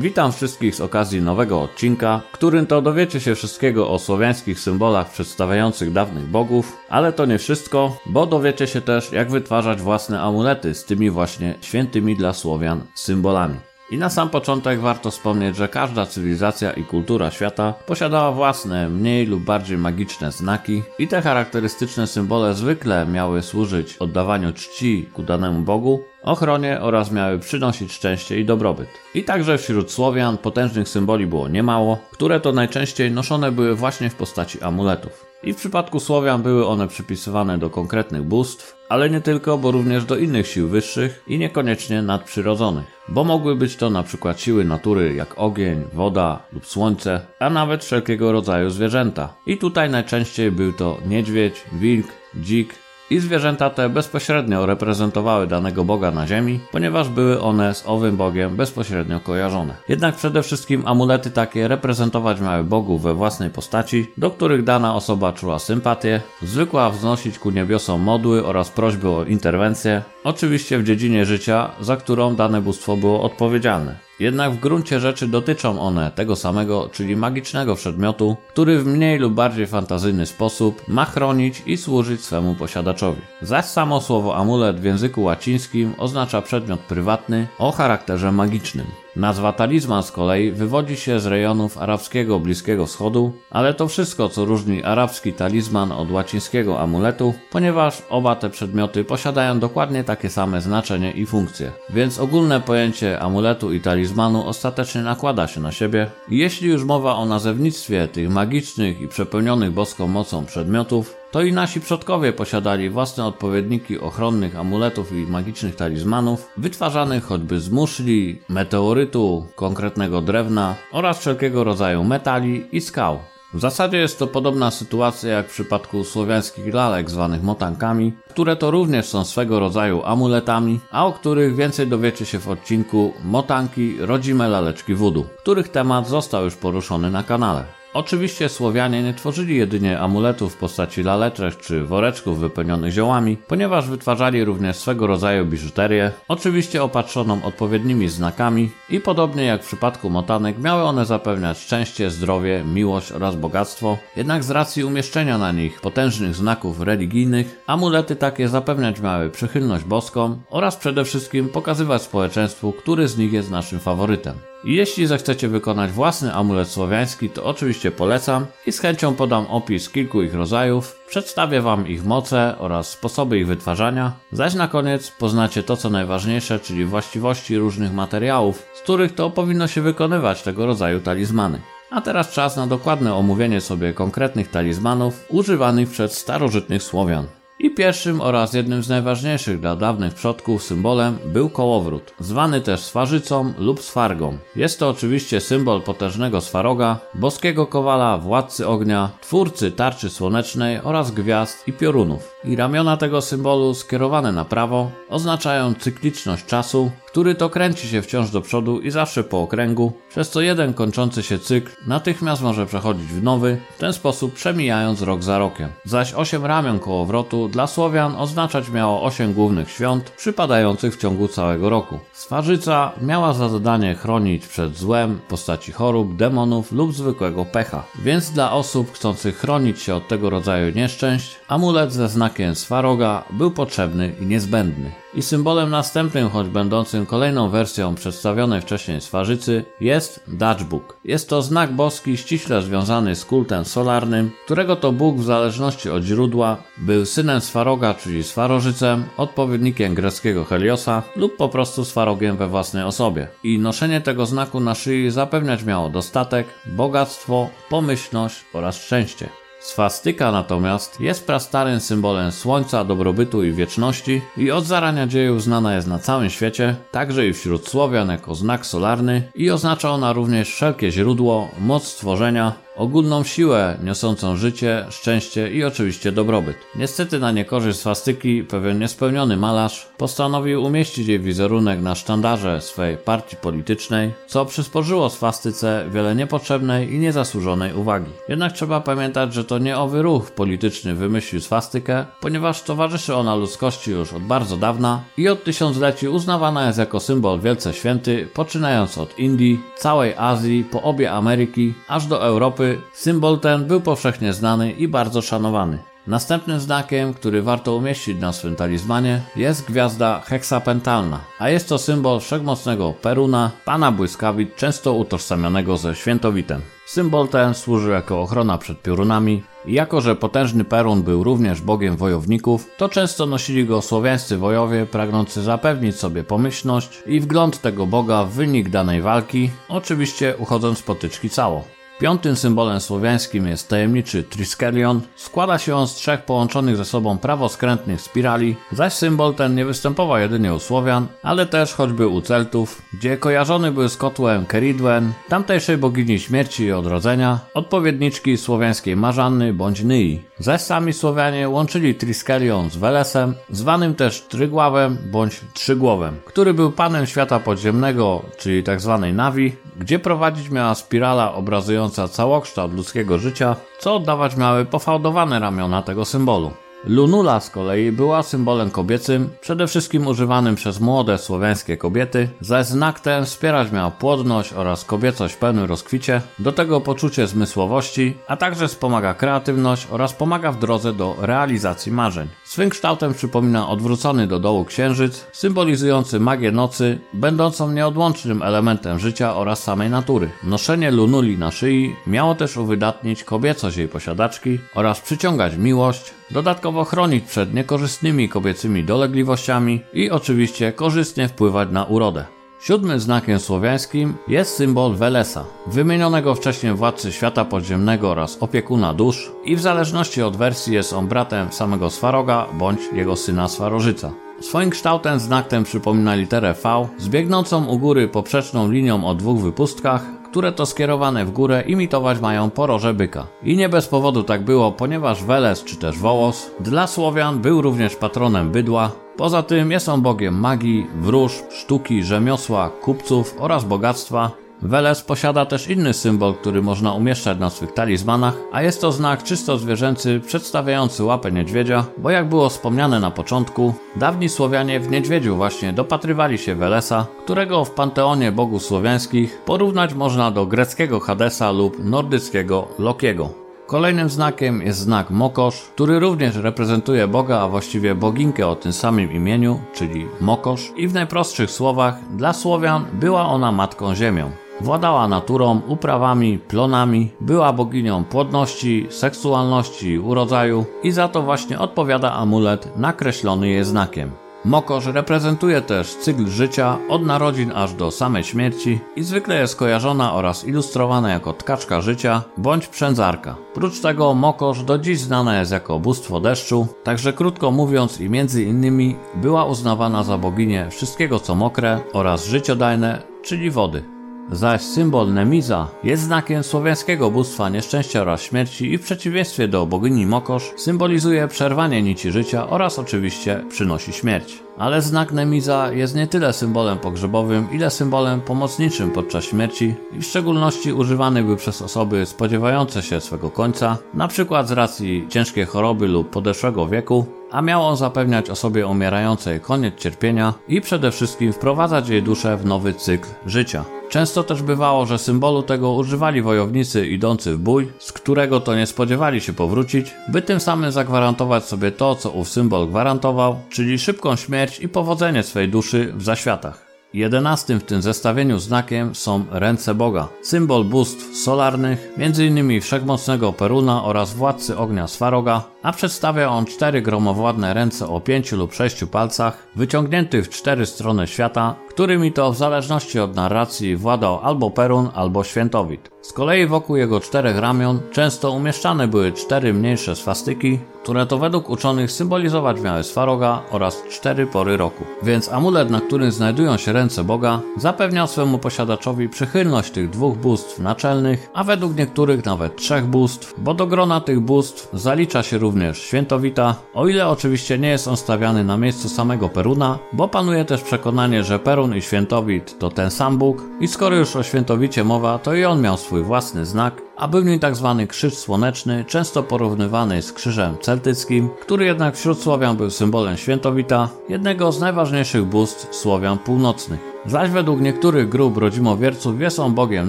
Witam wszystkich z okazji nowego odcinka, w którym to dowiecie się wszystkiego o słowiańskich symbolach przedstawiających dawnych bogów, ale to nie wszystko, bo dowiecie się też jak wytwarzać własne amulety z tymi właśnie świętymi dla Słowian symbolami. I na sam początek warto wspomnieć, że każda cywilizacja i kultura świata posiadała własne, mniej lub bardziej magiczne znaki i te charakterystyczne symbole zwykle miały służyć oddawaniu czci ku danemu Bogu, ochronie oraz miały przynosić szczęście i dobrobyt. I także wśród Słowian potężnych symboli było niemało, które to najczęściej noszone były właśnie w postaci amuletów. I w przypadku Słowian były one przypisywane do konkretnych bóstw, ale nie tylko, bo również do innych sił wyższych i niekoniecznie nadprzyrodzonych. Bo mogły być to na przykład siły natury jak ogień, woda lub słońce, a nawet wszelkiego rodzaju zwierzęta. I tutaj najczęściej był to niedźwiedź, wilk, dzik, i zwierzęta te bezpośrednio reprezentowały danego boga na ziemi, ponieważ były one z owym bogiem bezpośrednio kojarzone. Jednak przede wszystkim amulety takie reprezentować miały bogów we własnej postaci, do których dana osoba czuła sympatię, zwykła wznosić ku niebiosom modły oraz prośby o interwencję, oczywiście w dziedzinie życia, za którą dane bóstwo było odpowiedzialne. Jednak w gruncie rzeczy dotyczą one tego samego, czyli magicznego przedmiotu, który w mniej lub bardziej fantazyjny sposób ma chronić i służyć swemu posiadaczowi. Zaś samo słowo amulet w języku łacińskim oznacza przedmiot prywatny o charakterze magicznym. Nazwa talizman z kolei wywodzi się z rejonów arabskiego Bliskiego Wschodu, ale to wszystko co różni arabski talizman od łacińskiego amuletu, ponieważ oba te przedmioty posiadają dokładnie takie same znaczenie i funkcje. Więc ogólne pojęcie amuletu i talizmanu ostatecznie nakłada się na siebie. Jeśli już mowa o nazewnictwie tych magicznych i przepełnionych boską mocą przedmiotów, to i nasi przodkowie posiadali własne odpowiedniki ochronnych amuletów i magicznych talizmanów, wytwarzanych choćby z muszli, meteorytu, konkretnego drewna oraz wszelkiego rodzaju metali i skał. W zasadzie jest to podobna sytuacja jak w przypadku słowiańskich lalek zwanych motankami, które to również są swego rodzaju amuletami, a o których więcej dowiecie się w odcinku Motanki rodzime laleczki wudu, których temat został już poruszony na kanale. Oczywiście Słowianie nie tworzyli jedynie amuletów w postaci laleczek czy woreczków wypełnionych ziołami, ponieważ wytwarzali również swego rodzaju biżuterię, oczywiście opatrzoną odpowiednimi znakami i podobnie jak w przypadku motanek miały one zapewniać szczęście, zdrowie, miłość oraz bogactwo, jednak z racji umieszczenia na nich potężnych znaków religijnych, amulety takie zapewniać miały przychylność boską oraz przede wszystkim pokazywać społeczeństwu, który z nich jest naszym faworytem. Jeśli zechcecie wykonać własny amulet słowiański, to oczywiście polecam i z chęcią podam opis kilku ich rodzajów, przedstawię Wam ich moce oraz sposoby ich wytwarzania, zaś na koniec poznacie to co najważniejsze, czyli właściwości różnych materiałów, z których to powinno się wykonywać tego rodzaju talizmany. A teraz czas na dokładne omówienie sobie konkretnych talizmanów używanych przez starożytnych Słowian. I pierwszym oraz jednym z najważniejszych dla dawnych przodków symbolem był kołowrót, zwany też swarzycą lub swargą. Jest to oczywiście symbol potężnego swaroga, boskiego kowala, władcy ognia, twórcy tarczy słonecznej oraz gwiazd i piorunów. I ramiona tego symbolu skierowane na prawo oznaczają cykliczność czasu, który to kręci się wciąż do przodu i zawsze po okręgu, przez co jeden kończący się cykl natychmiast może przechodzić w nowy, w ten sposób przemijając rok za rokiem. Zaś osiem ramion kołowrotu dla Słowian oznaczać miało osiem głównych świąt przypadających w ciągu całego roku. Swarzyca miała za zadanie chronić przed złem w postaci chorób, demonów lub zwykłego pecha. Więc dla osób chcących chronić się od tego rodzaju nieszczęść, amulet ze znakiem Swaroga był potrzebny i niezbędny. I symbolem następnym, choć będącym kolejną wersją przedstawionej wcześniej Swarzycy, jest Dutchbook. Jest to znak boski ściśle związany z kultem solarnym, którego to Bóg w zależności od źródła był synem Swaroga, czyli Swarożycem, odpowiednikiem greckiego Heliosa lub po prostu Swarogiem we własnej osobie. I noszenie tego znaku na szyi zapewniać miało dostatek, bogactwo, pomyślność oraz szczęście. Swastyka natomiast jest prastarym symbolem słońca, dobrobytu i wieczności i od zarania dziejów znana jest na całym świecie, także i wśród Słowian jako znak solarny i oznacza ona również wszelkie źródło, moc stworzenia ogólną siłę niosącą życie, szczęście i oczywiście dobrobyt. Niestety na niekorzyść swastyki pewien niespełniony malarz postanowił umieścić jej wizerunek na sztandarze swej partii politycznej, co przysporzyło swastyce wiele niepotrzebnej i niezasłużonej uwagi. Jednak trzeba pamiętać, że to nie owy ruch polityczny wymyślił swastykę, ponieważ towarzyszy ona ludzkości już od bardzo dawna i od tysiącleci uznawana jest jako symbol wielce święty, poczynając od Indii, całej Azji, po obie Ameryki, aż do Europy, symbol ten był powszechnie znany i bardzo szanowany. Następnym znakiem, który warto umieścić na swym talizmanie, jest gwiazda heksapentalna, a jest to symbol wszechmocnego Peruna, pana błyskawic, często utożsamianego ze świętowitem. Symbol ten służył jako ochrona przed piorunami i jako, że potężny Perun był również bogiem wojowników, to często nosili go słowiańscy wojowie pragnący zapewnić sobie pomyślność i wgląd tego boga w wynik danej walki, oczywiście uchodząc z potyczki cało. Piątym symbolem słowiańskim jest tajemniczy Triskelion. Składa się on z trzech połączonych ze sobą prawoskrętnych spirali, zaś symbol ten nie występował jedynie u Słowian, ale też choćby u Celtów, gdzie kojarzony był z kotłem Keridwen, tamtejszej bogini śmierci i odrodzenia, odpowiedniczki słowiańskiej Marzanny bądź Nyi. Zaś sami Słowianie łączyli Triskelion z Welesem, zwanym też Trygławem bądź Trzygłowem, który był panem świata podziemnego, czyli tzw. Tak Navi, gdzie prowadzić miała spirala obrazująca całokształt ludzkiego życia, co oddawać miały pofałdowane ramiona tego symbolu. Lunula z kolei była symbolem kobiecym, przede wszystkim używanym przez młode słowiańskie kobiety, zaś znak ten wspierać miał płodność oraz kobiecość w pełnym rozkwicie, do tego poczucie zmysłowości, a także wspomaga kreatywność oraz pomaga w drodze do realizacji marzeń. Swym kształtem przypomina odwrócony do dołu księżyc, symbolizujący magię nocy, będącą nieodłącznym elementem życia oraz samej natury. Noszenie lunuli na szyi miało też uwydatnić kobiecość jej posiadaczki oraz przyciągać miłość, dodatkowo chronić przed niekorzystnymi kobiecymi dolegliwościami i oczywiście korzystnie wpływać na urodę. Siódmym znakiem słowiańskim jest symbol Welesa, wymienionego wcześniej władcy świata podziemnego oraz opiekuna dusz i w zależności od wersji jest on bratem samego Swaroga bądź jego syna Swarożyca. Swoim kształtem znak ten przypomina literę V z biegnącą u góry poprzeczną linią o dwóch wypustkach, które to skierowane w górę imitować mają poroże byka. I nie bez powodu tak było, ponieważ Weles czy też Wołos dla Słowian był również patronem bydła, Poza tym jest on bogiem magii, wróż, sztuki, rzemiosła, kupców oraz bogactwa. Weles posiada też inny symbol, który można umieszczać na swych talizmanach, a jest to znak czysto zwierzęcy przedstawiający łapę niedźwiedzia, bo jak było wspomniane na początku, dawni Słowianie w niedźwiedziu właśnie dopatrywali się Welesa, którego w panteonie bogów słowiańskich porównać można do greckiego Hadesa lub nordyckiego Lokiego. Kolejnym znakiem jest znak Mokosz, który również reprezentuje Boga, a właściwie boginkę o tym samym imieniu, czyli Mokosz i w najprostszych słowach dla Słowian była ona Matką Ziemią. Władała naturą, uprawami, plonami, była boginią płodności, seksualności, urodzaju i za to właśnie odpowiada amulet nakreślony jej znakiem. Mokosz reprezentuje też cykl życia od narodzin aż do samej śmierci i zwykle jest kojarzona oraz ilustrowana jako tkaczka życia bądź przędzarka. Prócz tego Mokosz do dziś znana jest jako bóstwo deszczu, także krótko mówiąc i między innymi była uznawana za boginię wszystkiego co mokre oraz życiodajne, czyli wody zaś symbol Nemiza jest znakiem słowiańskiego bóstwa nieszczęścia oraz śmierci i w przeciwieństwie do bogini Mokosz symbolizuje przerwanie nici życia oraz oczywiście przynosi śmierć. Ale znak Nemiza jest nie tyle symbolem pogrzebowym, ile symbolem pomocniczym podczas śmierci i w szczególności używany był przez osoby spodziewające się swego końca, przykład z racji ciężkiej choroby lub podeszłego wieku, a miał on zapewniać osobie umierającej koniec cierpienia i przede wszystkim wprowadzać jej duszę w nowy cykl życia. Często też bywało, że symbolu tego używali wojownicy idący w bój, z którego to nie spodziewali się powrócić, by tym samym zagwarantować sobie to, co ów symbol gwarantował, czyli szybką śmierć i powodzenie swej duszy w zaświatach. Jedenastym w tym zestawieniu znakiem są ręce Boga, symbol bóstw solarnych, m.in. wszechmocnego Peruna oraz władcy ognia Swaroga, a przedstawia on cztery gromowładne ręce o pięciu lub sześciu palcach, wyciągniętych w cztery strony świata, którymi to w zależności od narracji władał albo Perun, albo Świętowit. Z kolei wokół jego czterech ramion często umieszczane były cztery mniejsze swastyki, które to według uczonych symbolizować miały Swaroga oraz cztery pory roku. Więc amulet, na którym znajdują się ręce Boga, zapewniał swemu posiadaczowi przychylność tych dwóch bóstw naczelnych, a według niektórych nawet trzech bóstw, bo do grona tych bóstw zalicza się również Świętowita, o ile oczywiście nie jest on stawiany na miejscu samego Peruna, bo panuje też przekonanie, że Perun i Świętowit to ten sam Bóg i skoro już o Świętowicie mowa, to i on miał swój własny znak, a był nim tak zwany krzyż słoneczny, często porównywany z krzyżem celtyckim, który jednak wśród Słowian był symbolem świętowita, jednego z najważniejszych bóstw Słowian północnych. Zaś według niektórych grup rodzimowierców jest on Bogiem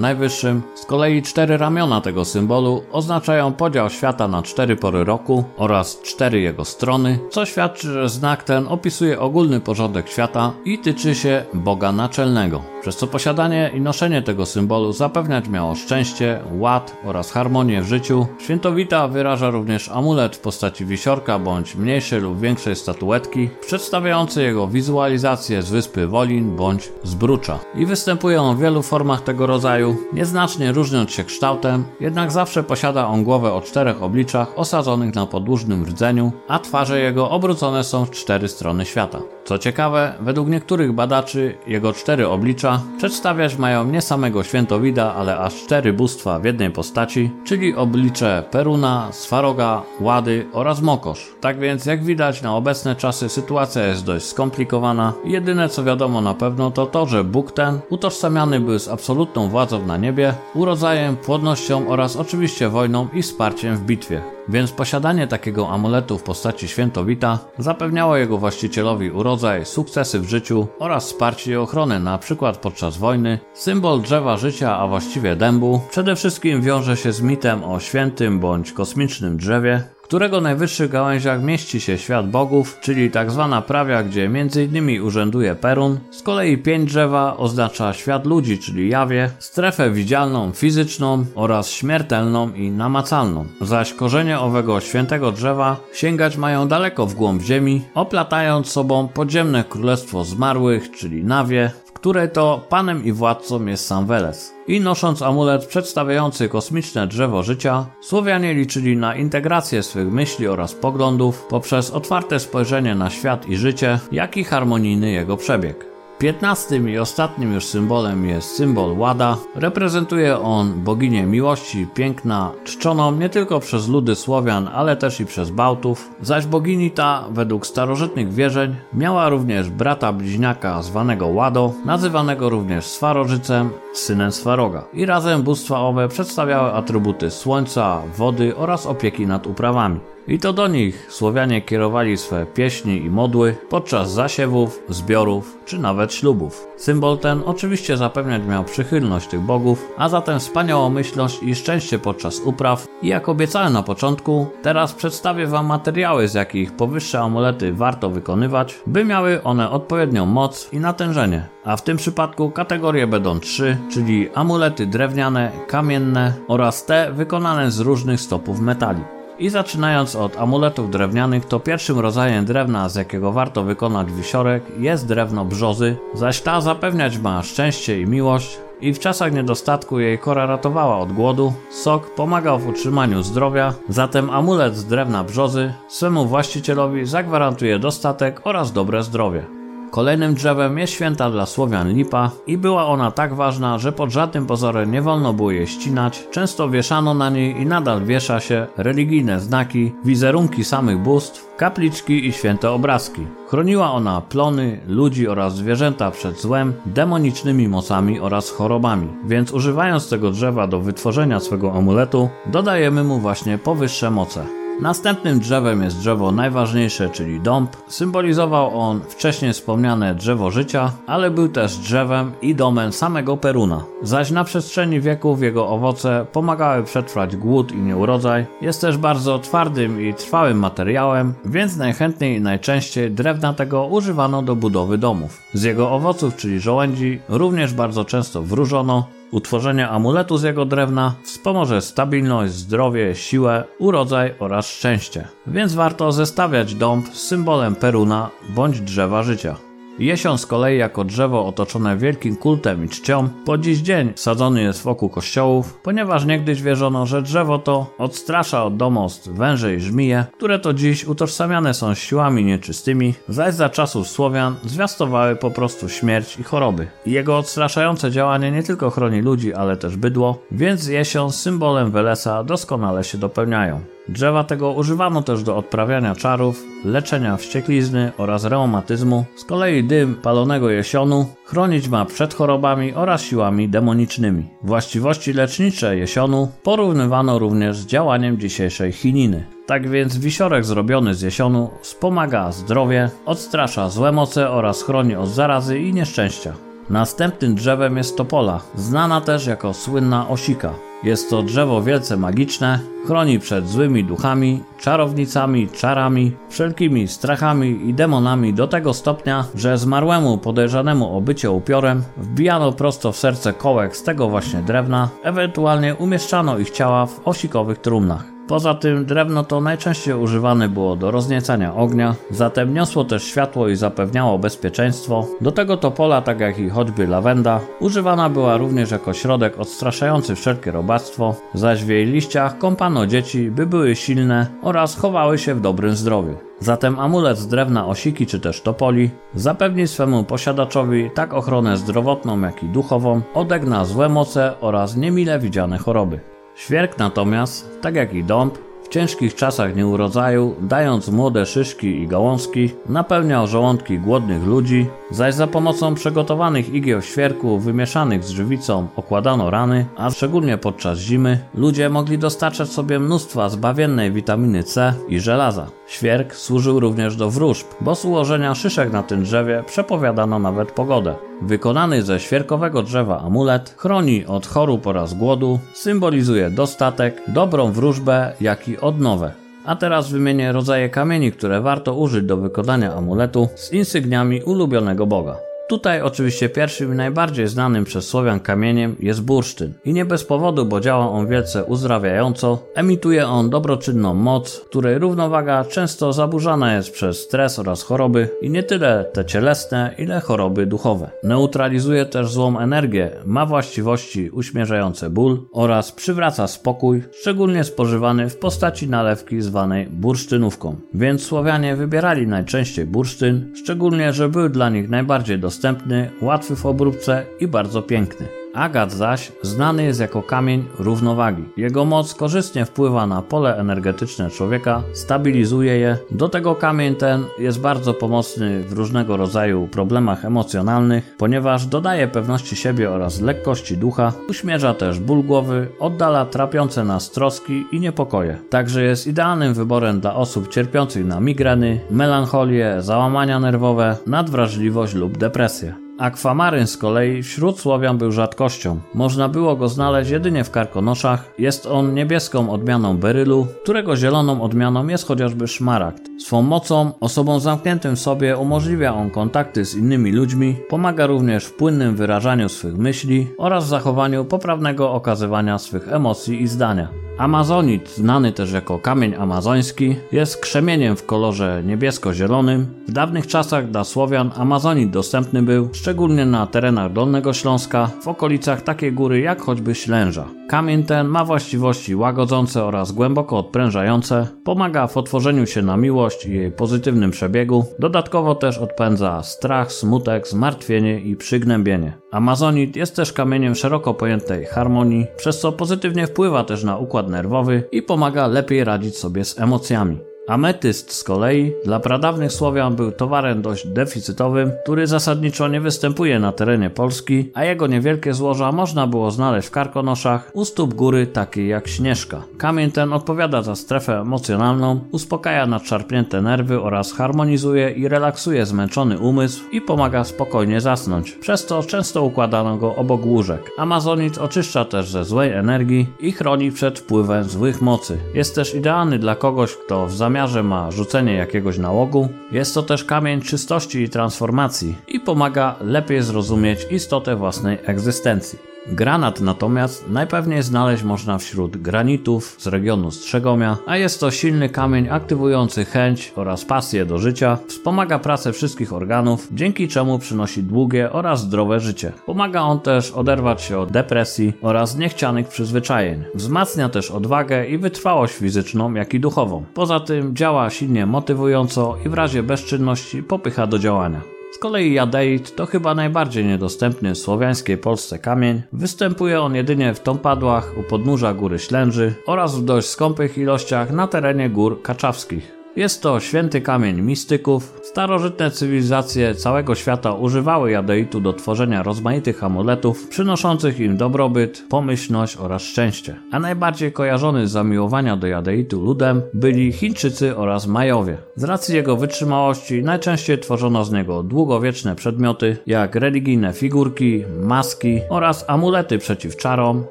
najwyższym, z kolei cztery ramiona tego symbolu oznaczają podział świata na cztery pory roku oraz cztery jego strony, co świadczy, że znak ten opisuje ogólny porządek świata i tyczy się Boga naczelnego, przez co posiadanie i noszenie tego symbolu zapewniać miało szczęście, ład oraz harmonię w życiu. Świętowita wyraża również amulet w postaci wisiorka bądź mniejszej lub większej statuetki, przedstawiający jego wizualizację z wyspy Wolin bądź zbrucza. I występuje on w wielu formach tego rodzaju, nieznacznie różniąc się kształtem, jednak zawsze posiada on głowę o czterech obliczach osadzonych na podłużnym rdzeniu, a twarze jego obrócone są w cztery strony świata. Co ciekawe, według niektórych badaczy jego cztery oblicza przedstawiać mają nie samego świętowida, ale aż cztery bóstwa w jednej postaci, czyli oblicze Peruna, Swaroga, Łady oraz Mokosz. Tak więc jak widać na obecne czasy sytuacja jest dość skomplikowana. Jedyne co wiadomo na pewno to to, że Bóg ten utożsamiany był z absolutną władzą na niebie, urodzajem, płodnością oraz oczywiście wojną i wsparciem w bitwie. Więc posiadanie takiego amuletu w postaci świętowita zapewniało jego właścicielowi urodzaj, sukcesy w życiu oraz wsparcie i ochronę na przykład podczas wojny. Symbol drzewa życia, a właściwie dębu, przede wszystkim wiąże się z mitem o świętym bądź kosmicznym drzewie, którego najwyższych gałęziach mieści się świat bogów, czyli tak zwana prawia, gdzie m.in. urzęduje Perun. Z kolei pięć drzewa oznacza świat ludzi, czyli jawie, strefę widzialną, fizyczną oraz śmiertelną i namacalną. Zaś korzenie owego świętego drzewa sięgać mają daleko w głąb ziemi, oplatając sobą podziemne królestwo zmarłych, czyli nawie, której to panem i władcą jest sam Weles. I nosząc amulet przedstawiający kosmiczne drzewo życia, Słowianie liczyli na integrację swych myśli oraz poglądów poprzez otwarte spojrzenie na świat i życie, jak i harmonijny jego przebieg. Piętnastym i ostatnim już symbolem jest symbol Łada. Reprezentuje on boginię miłości, piękna, czczoną nie tylko przez ludy Słowian, ale też i przez Bałtów. Zaś bogini ta, według starożytnych wierzeń, miała również brata bliźniaka zwanego Łado, nazywanego również Swarożycem, synem Swaroga. I razem bóstwa owe przedstawiały atrybuty słońca, wody oraz opieki nad uprawami. I to do nich Słowianie kierowali swe pieśni i modły podczas zasiewów, zbiorów czy nawet ślubów. Symbol ten oczywiście zapewniać miał przychylność tych bogów, a zatem wspaniałomyślność i szczęście podczas upraw. I jak obiecałem na początku, teraz przedstawię Wam materiały, z jakich powyższe amulety warto wykonywać, by miały one odpowiednią moc i natężenie. A w tym przypadku kategorie będą trzy, czyli amulety drewniane, kamienne oraz te wykonane z różnych stopów metali. I zaczynając od amuletów drewnianych, to pierwszym rodzajem drewna, z jakiego warto wykonać wisiorek, jest drewno brzozy, zaś ta zapewniać ma szczęście i miłość, i w czasach niedostatku jej kora ratowała od głodu, sok pomagał w utrzymaniu zdrowia, zatem amulet z drewna brzozy swemu właścicielowi zagwarantuje dostatek oraz dobre zdrowie. Kolejnym drzewem jest święta dla Słowian lipa i była ona tak ważna, że pod żadnym pozorem nie wolno było jej ścinać. Często wieszano na niej i nadal wiesza się religijne znaki, wizerunki samych bóstw, kapliczki i święte obrazki. Chroniła ona plony, ludzi oraz zwierzęta przed złem, demonicznymi mocami oraz chorobami. Więc używając tego drzewa do wytworzenia swego amuletu, dodajemy mu właśnie powyższe moce. Następnym drzewem jest drzewo najważniejsze, czyli dąb. Symbolizował on wcześniej wspomniane drzewo życia, ale był też drzewem i domem samego Peruna. Zaś na przestrzeni wieków jego owoce pomagały przetrwać głód i nieurodzaj. Jest też bardzo twardym i trwałym materiałem, więc najchętniej i najczęściej drewna tego używano do budowy domów. Z jego owoców, czyli żołędzi, również bardzo często wróżono, Utworzenie amuletu z jego drewna wspomoże stabilność, zdrowie, siłę, urodzaj oraz szczęście. Więc warto zestawiać dąb z symbolem Peruna bądź drzewa życia. Jesion z kolei jako drzewo otoczone wielkim kultem i czcią po dziś dzień sadzony jest wokół kościołów, ponieważ niegdyś wierzono, że drzewo to odstrasza od domostw węże i żmije, które to dziś utożsamiane są siłami nieczystymi, zaś za czasów Słowian zwiastowały po prostu śmierć i choroby. Jego odstraszające działanie nie tylko chroni ludzi, ale też bydło, więc jesion z symbolem Welesa doskonale się dopełniają. Drzewa tego używano też do odprawiania czarów, leczenia wścieklizny oraz reumatyzmu. Z kolei dym palonego jesionu chronić ma przed chorobami oraz siłami demonicznymi. Właściwości lecznicze jesionu porównywano również z działaniem dzisiejszej chininy. Tak więc wisiorek zrobiony z jesionu wspomaga zdrowie, odstrasza złe moce oraz chroni od zarazy i nieszczęścia. Następnym drzewem jest topola, znana też jako słynna osika. Jest to drzewo wielce magiczne, chroni przed złymi duchami, czarownicami, czarami, wszelkimi strachami i demonami do tego stopnia, że zmarłemu podejrzanemu o bycie upiorem wbijano prosto w serce kołek z tego właśnie drewna, ewentualnie umieszczano ich ciała w osikowych trumnach. Poza tym drewno to najczęściej używane było do rozniecania ognia, zatem niosło też światło i zapewniało bezpieczeństwo. Do tego topola, tak jak i choćby lawenda, używana była również jako środek odstraszający wszelkie robactwo, zaś w jej liściach kąpano dzieci, by były silne oraz chowały się w dobrym zdrowiu. Zatem amulet z drewna osiki czy też topoli zapewni swemu posiadaczowi tak ochronę zdrowotną, jak i duchową, odegna złe moce oraz niemile widziane choroby. Świerk natomiast, tak jak i dąb, w ciężkich czasach nieurodzaju, dając młode szyszki i gałązki, napełniał żołądki głodnych ludzi, zaś za pomocą przygotowanych igieł świerku wymieszanych z żywicą okładano rany, a szczególnie podczas zimy ludzie mogli dostarczać sobie mnóstwa zbawiennej witaminy C i żelaza. Świerk służył również do wróżb, bo z ułożenia szyszek na tym drzewie przepowiadano nawet pogodę. Wykonany ze świerkowego drzewa amulet chroni od chorób oraz głodu, symbolizuje dostatek, dobrą wróżbę, jak i odnowę. A teraz wymienię rodzaje kamieni, które warto użyć do wykonania amuletu z insygniami ulubionego boga. Tutaj oczywiście pierwszym i najbardziej znanym przez Słowian kamieniem jest bursztyn. I nie bez powodu, bo działa on wielce uzdrawiająco, emituje on dobroczynną moc, której równowaga często zaburzana jest przez stres oraz choroby i nie tyle te cielesne, ile choroby duchowe. Neutralizuje też złą energię, ma właściwości uśmierzające ból oraz przywraca spokój, szczególnie spożywany w postaci nalewki zwanej bursztynówką. Więc Słowianie wybierali najczęściej bursztyn, szczególnie, że był dla nich najbardziej dostępny dostępny, łatwy w obróbce i bardzo piękny. Agat zaś znany jest jako kamień równowagi. Jego moc korzystnie wpływa na pole energetyczne człowieka, stabilizuje je. Do tego kamień ten jest bardzo pomocny w różnego rodzaju problemach emocjonalnych, ponieważ dodaje pewności siebie oraz lekkości ducha, uśmierza też ból głowy, oddala trapiące nas troski i niepokoje. Także jest idealnym wyborem dla osób cierpiących na migreny, melancholię, załamania nerwowe, nadwrażliwość lub depresję. Akwamaryn z kolei wśród Słowian był rzadkością. Można było go znaleźć jedynie w karkonoszach. Jest on niebieską odmianą berylu, którego zieloną odmianą jest chociażby szmaragd. Swą mocą, osobom zamkniętym w sobie umożliwia on kontakty z innymi ludźmi, pomaga również w płynnym wyrażaniu swych myśli oraz zachowaniu poprawnego okazywania swych emocji i zdania. Amazonit, znany też jako kamień amazoński, jest krzemieniem w kolorze niebiesko-zielonym. W dawnych czasach dla Słowian amazonit dostępny był szczególnie na terenach Dolnego Śląska, w okolicach takiej góry jak choćby Ślęża. Kamień ten ma właściwości łagodzące oraz głęboko odprężające, pomaga w otworzeniu się na miłość i jej pozytywnym przebiegu, dodatkowo też odpędza strach, smutek, zmartwienie i przygnębienie. Amazonit jest też kamieniem szeroko pojętej harmonii, przez co pozytywnie wpływa też na układ nerwowy i pomaga lepiej radzić sobie z emocjami. Ametyst z kolei dla pradawnych Słowian był towarem dość deficytowym, który zasadniczo nie występuje na terenie Polski, a jego niewielkie złoża można było znaleźć w karkonoszach u stóp góry takiej jak Śnieżka. Kamień ten odpowiada za strefę emocjonalną, uspokaja nadszarpnięte nerwy oraz harmonizuje i relaksuje zmęczony umysł i pomaga spokojnie zasnąć. Przez to często układano go obok łóżek. Amazonit oczyszcza też ze złej energii i chroni przed wpływem złych mocy. Jest też idealny dla kogoś, kto w zamian zamiarze ma rzucenie jakiegoś nałogu, jest to też kamień czystości i transformacji i pomaga lepiej zrozumieć istotę własnej egzystencji. Granat natomiast najpewniej znaleźć można wśród granitów z regionu Strzegomia, a jest to silny kamień aktywujący chęć oraz pasję do życia, wspomaga pracę wszystkich organów, dzięki czemu przynosi długie oraz zdrowe życie. Pomaga on też oderwać się od depresji oraz niechcianych przyzwyczajeń. Wzmacnia też odwagę i wytrwałość fizyczną, jak i duchową. Poza tym działa silnie motywująco i w razie bezczynności popycha do działania. Z kolei jadeit to chyba najbardziej niedostępny w słowiańskiej Polsce kamień. Występuje on jedynie w Tąpadłach u podnóża Góry Ślęży oraz w dość skąpych ilościach na terenie gór kaczawskich. Jest to święty kamień mistyków. Starożytne cywilizacje całego świata używały jadeitu do tworzenia rozmaitych amuletów, przynoszących im dobrobyt, pomyślność oraz szczęście. A najbardziej kojarzony z zamiłowania do jadeitu ludem byli Chińczycy oraz Majowie. Z racji jego wytrzymałości najczęściej tworzono z niego długowieczne przedmioty, jak religijne figurki, maski oraz amulety przeciw czarom,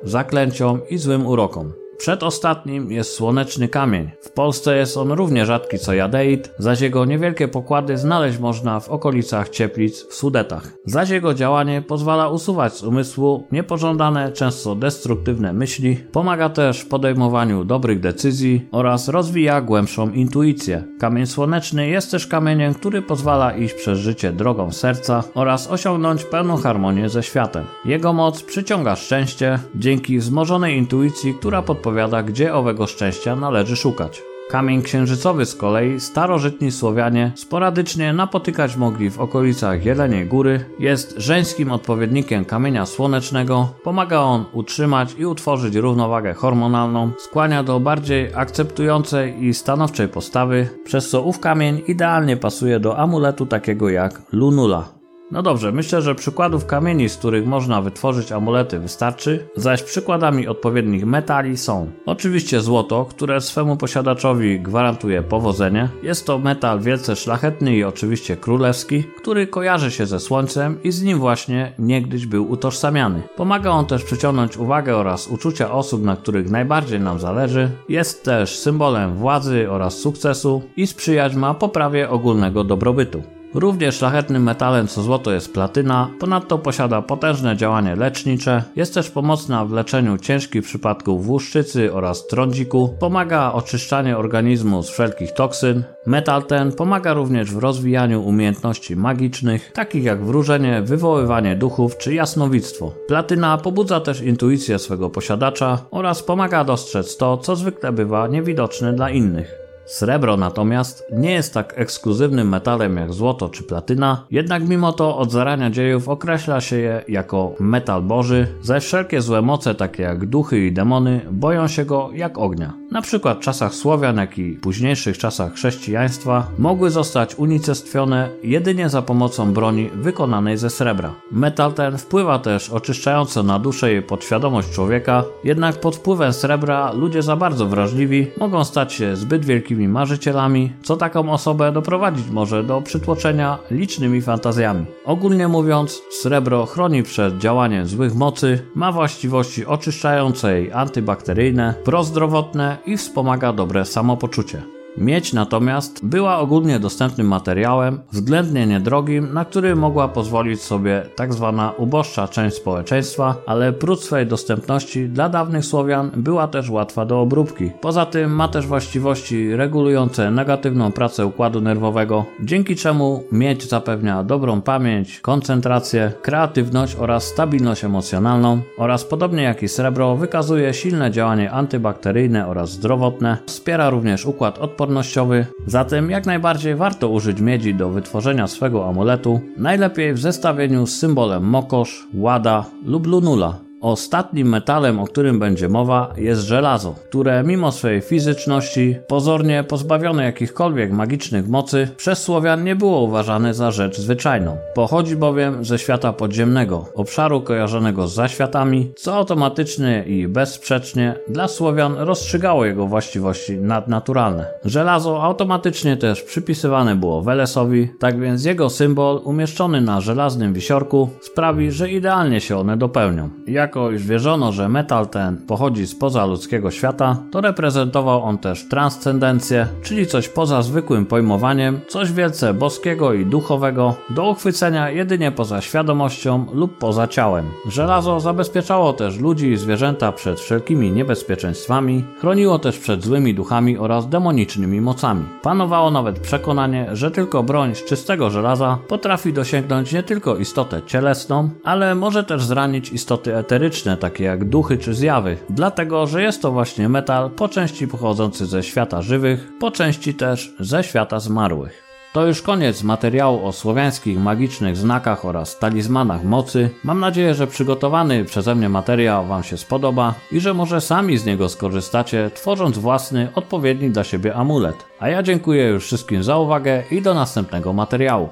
zaklęciom i złym urokom. Przedostatnim jest słoneczny kamień. W Polsce jest on równie rzadki co jadeit, zaś jego niewielkie pokłady znaleźć można w okolicach Cieplic w Sudetach. Zaś jego działanie pozwala usuwać z umysłu niepożądane, często destruktywne myśli, pomaga też w podejmowaniu dobrych decyzji oraz rozwija głębszą intuicję. Kamień słoneczny jest też kamieniem, który pozwala iść przez życie drogą serca oraz osiągnąć pełną harmonię ze światem. Jego moc przyciąga szczęście dzięki wzmożonej intuicji, która podpowiada podpowiada, gdzie owego szczęścia należy szukać. Kamień księżycowy z kolei starożytni Słowianie sporadycznie napotykać mogli w okolicach Jeleniej Góry, jest żeńskim odpowiednikiem kamienia słonecznego, pomaga on utrzymać i utworzyć równowagę hormonalną, skłania do bardziej akceptującej i stanowczej postawy, przez co ów kamień idealnie pasuje do amuletu takiego jak lunula. No dobrze, myślę, że przykładów kamieni, z których można wytworzyć amulety wystarczy, zaś przykładami odpowiednich metali są oczywiście złoto, które swemu posiadaczowi gwarantuje powodzenie. Jest to metal wielce szlachetny i oczywiście królewski, który kojarzy się ze słońcem i z nim właśnie niegdyś był utożsamiany. Pomaga on też przyciągnąć uwagę oraz uczucia osób, na których najbardziej nam zależy. Jest też symbolem władzy oraz sukcesu i sprzyjać ma poprawie ogólnego dobrobytu. Równie szlachetnym metalem co złoto jest platyna, ponadto posiada potężne działanie lecznicze, jest też pomocna w leczeniu ciężkich przypadków włuszczycy oraz trądziku, pomaga oczyszczanie organizmu z wszelkich toksyn. Metal ten pomaga również w rozwijaniu umiejętności magicznych, takich jak wróżenie, wywoływanie duchów czy jasnowictwo. Platyna pobudza też intuicję swego posiadacza oraz pomaga dostrzec to, co zwykle bywa niewidoczne dla innych. Srebro natomiast nie jest tak ekskluzywnym metalem jak złoto czy platyna, jednak mimo to od zarania dziejów określa się je jako metal boży, zaś wszelkie złe moce takie jak duchy i demony boją się go jak ognia. Na przykład w czasach Słowian, jak i późniejszych czasach chrześcijaństwa mogły zostać unicestwione jedynie za pomocą broni wykonanej ze srebra. Metal ten wpływa też oczyszczająco na duszę i podświadomość człowieka, jednak pod wpływem srebra ludzie za bardzo wrażliwi mogą stać się zbyt wielkimi marzycielami, co taką osobę doprowadzić może do przytłoczenia licznymi fantazjami. Ogólnie mówiąc, srebro chroni przed działaniem złych mocy, ma właściwości oczyszczające i antybakteryjne, prozdrowotne i wspomaga dobre samopoczucie. Miedź natomiast była ogólnie dostępnym materiałem, względnie niedrogim, na który mogła pozwolić sobie tzw. Tak uboższa część społeczeństwa, ale prócz swojej dostępności dla dawnych Słowian była też łatwa do obróbki. Poza tym ma też właściwości regulujące negatywną pracę układu nerwowego, dzięki czemu miedź zapewnia dobrą pamięć, koncentrację, kreatywność oraz stabilność emocjonalną oraz podobnie jak i srebro wykazuje silne działanie antybakteryjne oraz zdrowotne, wspiera również układ odporności odpornościowy, zatem jak najbardziej warto użyć miedzi do wytworzenia swego amuletu, najlepiej w zestawieniu z symbolem mokosz, łada lub lunula. Ostatnim metalem, o którym będzie mowa, jest żelazo, które mimo swojej fizyczności, pozornie pozbawione jakichkolwiek magicznych mocy, przez Słowian nie było uważane za rzecz zwyczajną. Pochodzi bowiem ze świata podziemnego, obszaru kojarzonego z zaświatami, co automatycznie i bezsprzecznie dla Słowian rozstrzygało jego właściwości nadnaturalne. Żelazo automatycznie też przypisywane było Welesowi, tak więc jego symbol umieszczony na żelaznym wisiorku sprawi, że idealnie się one dopełnią. Jak jako iż wierzono, że metal ten pochodzi spoza ludzkiego świata, to reprezentował on też transcendencję, czyli coś poza zwykłym pojmowaniem, coś wielce boskiego i duchowego, do uchwycenia jedynie poza świadomością lub poza ciałem. Żelazo zabezpieczało też ludzi i zwierzęta przed wszelkimi niebezpieczeństwami, chroniło też przed złymi duchami oraz demonicznymi mocami. Panowało nawet przekonanie, że tylko broń z czystego żelaza potrafi dosięgnąć nie tylko istotę cielesną, ale może też zranić istoty eteryczne, takie jak duchy czy zjawy, dlatego że jest to właśnie metal po części pochodzący ze świata żywych, po części też ze świata zmarłych. To już koniec materiału o słowiańskich magicznych znakach oraz talizmanach mocy. Mam nadzieję, że przygotowany przeze mnie materiał Wam się spodoba i że może sami z niego skorzystacie, tworząc własny, odpowiedni dla siebie amulet. A ja dziękuję już wszystkim za uwagę i do następnego materiału.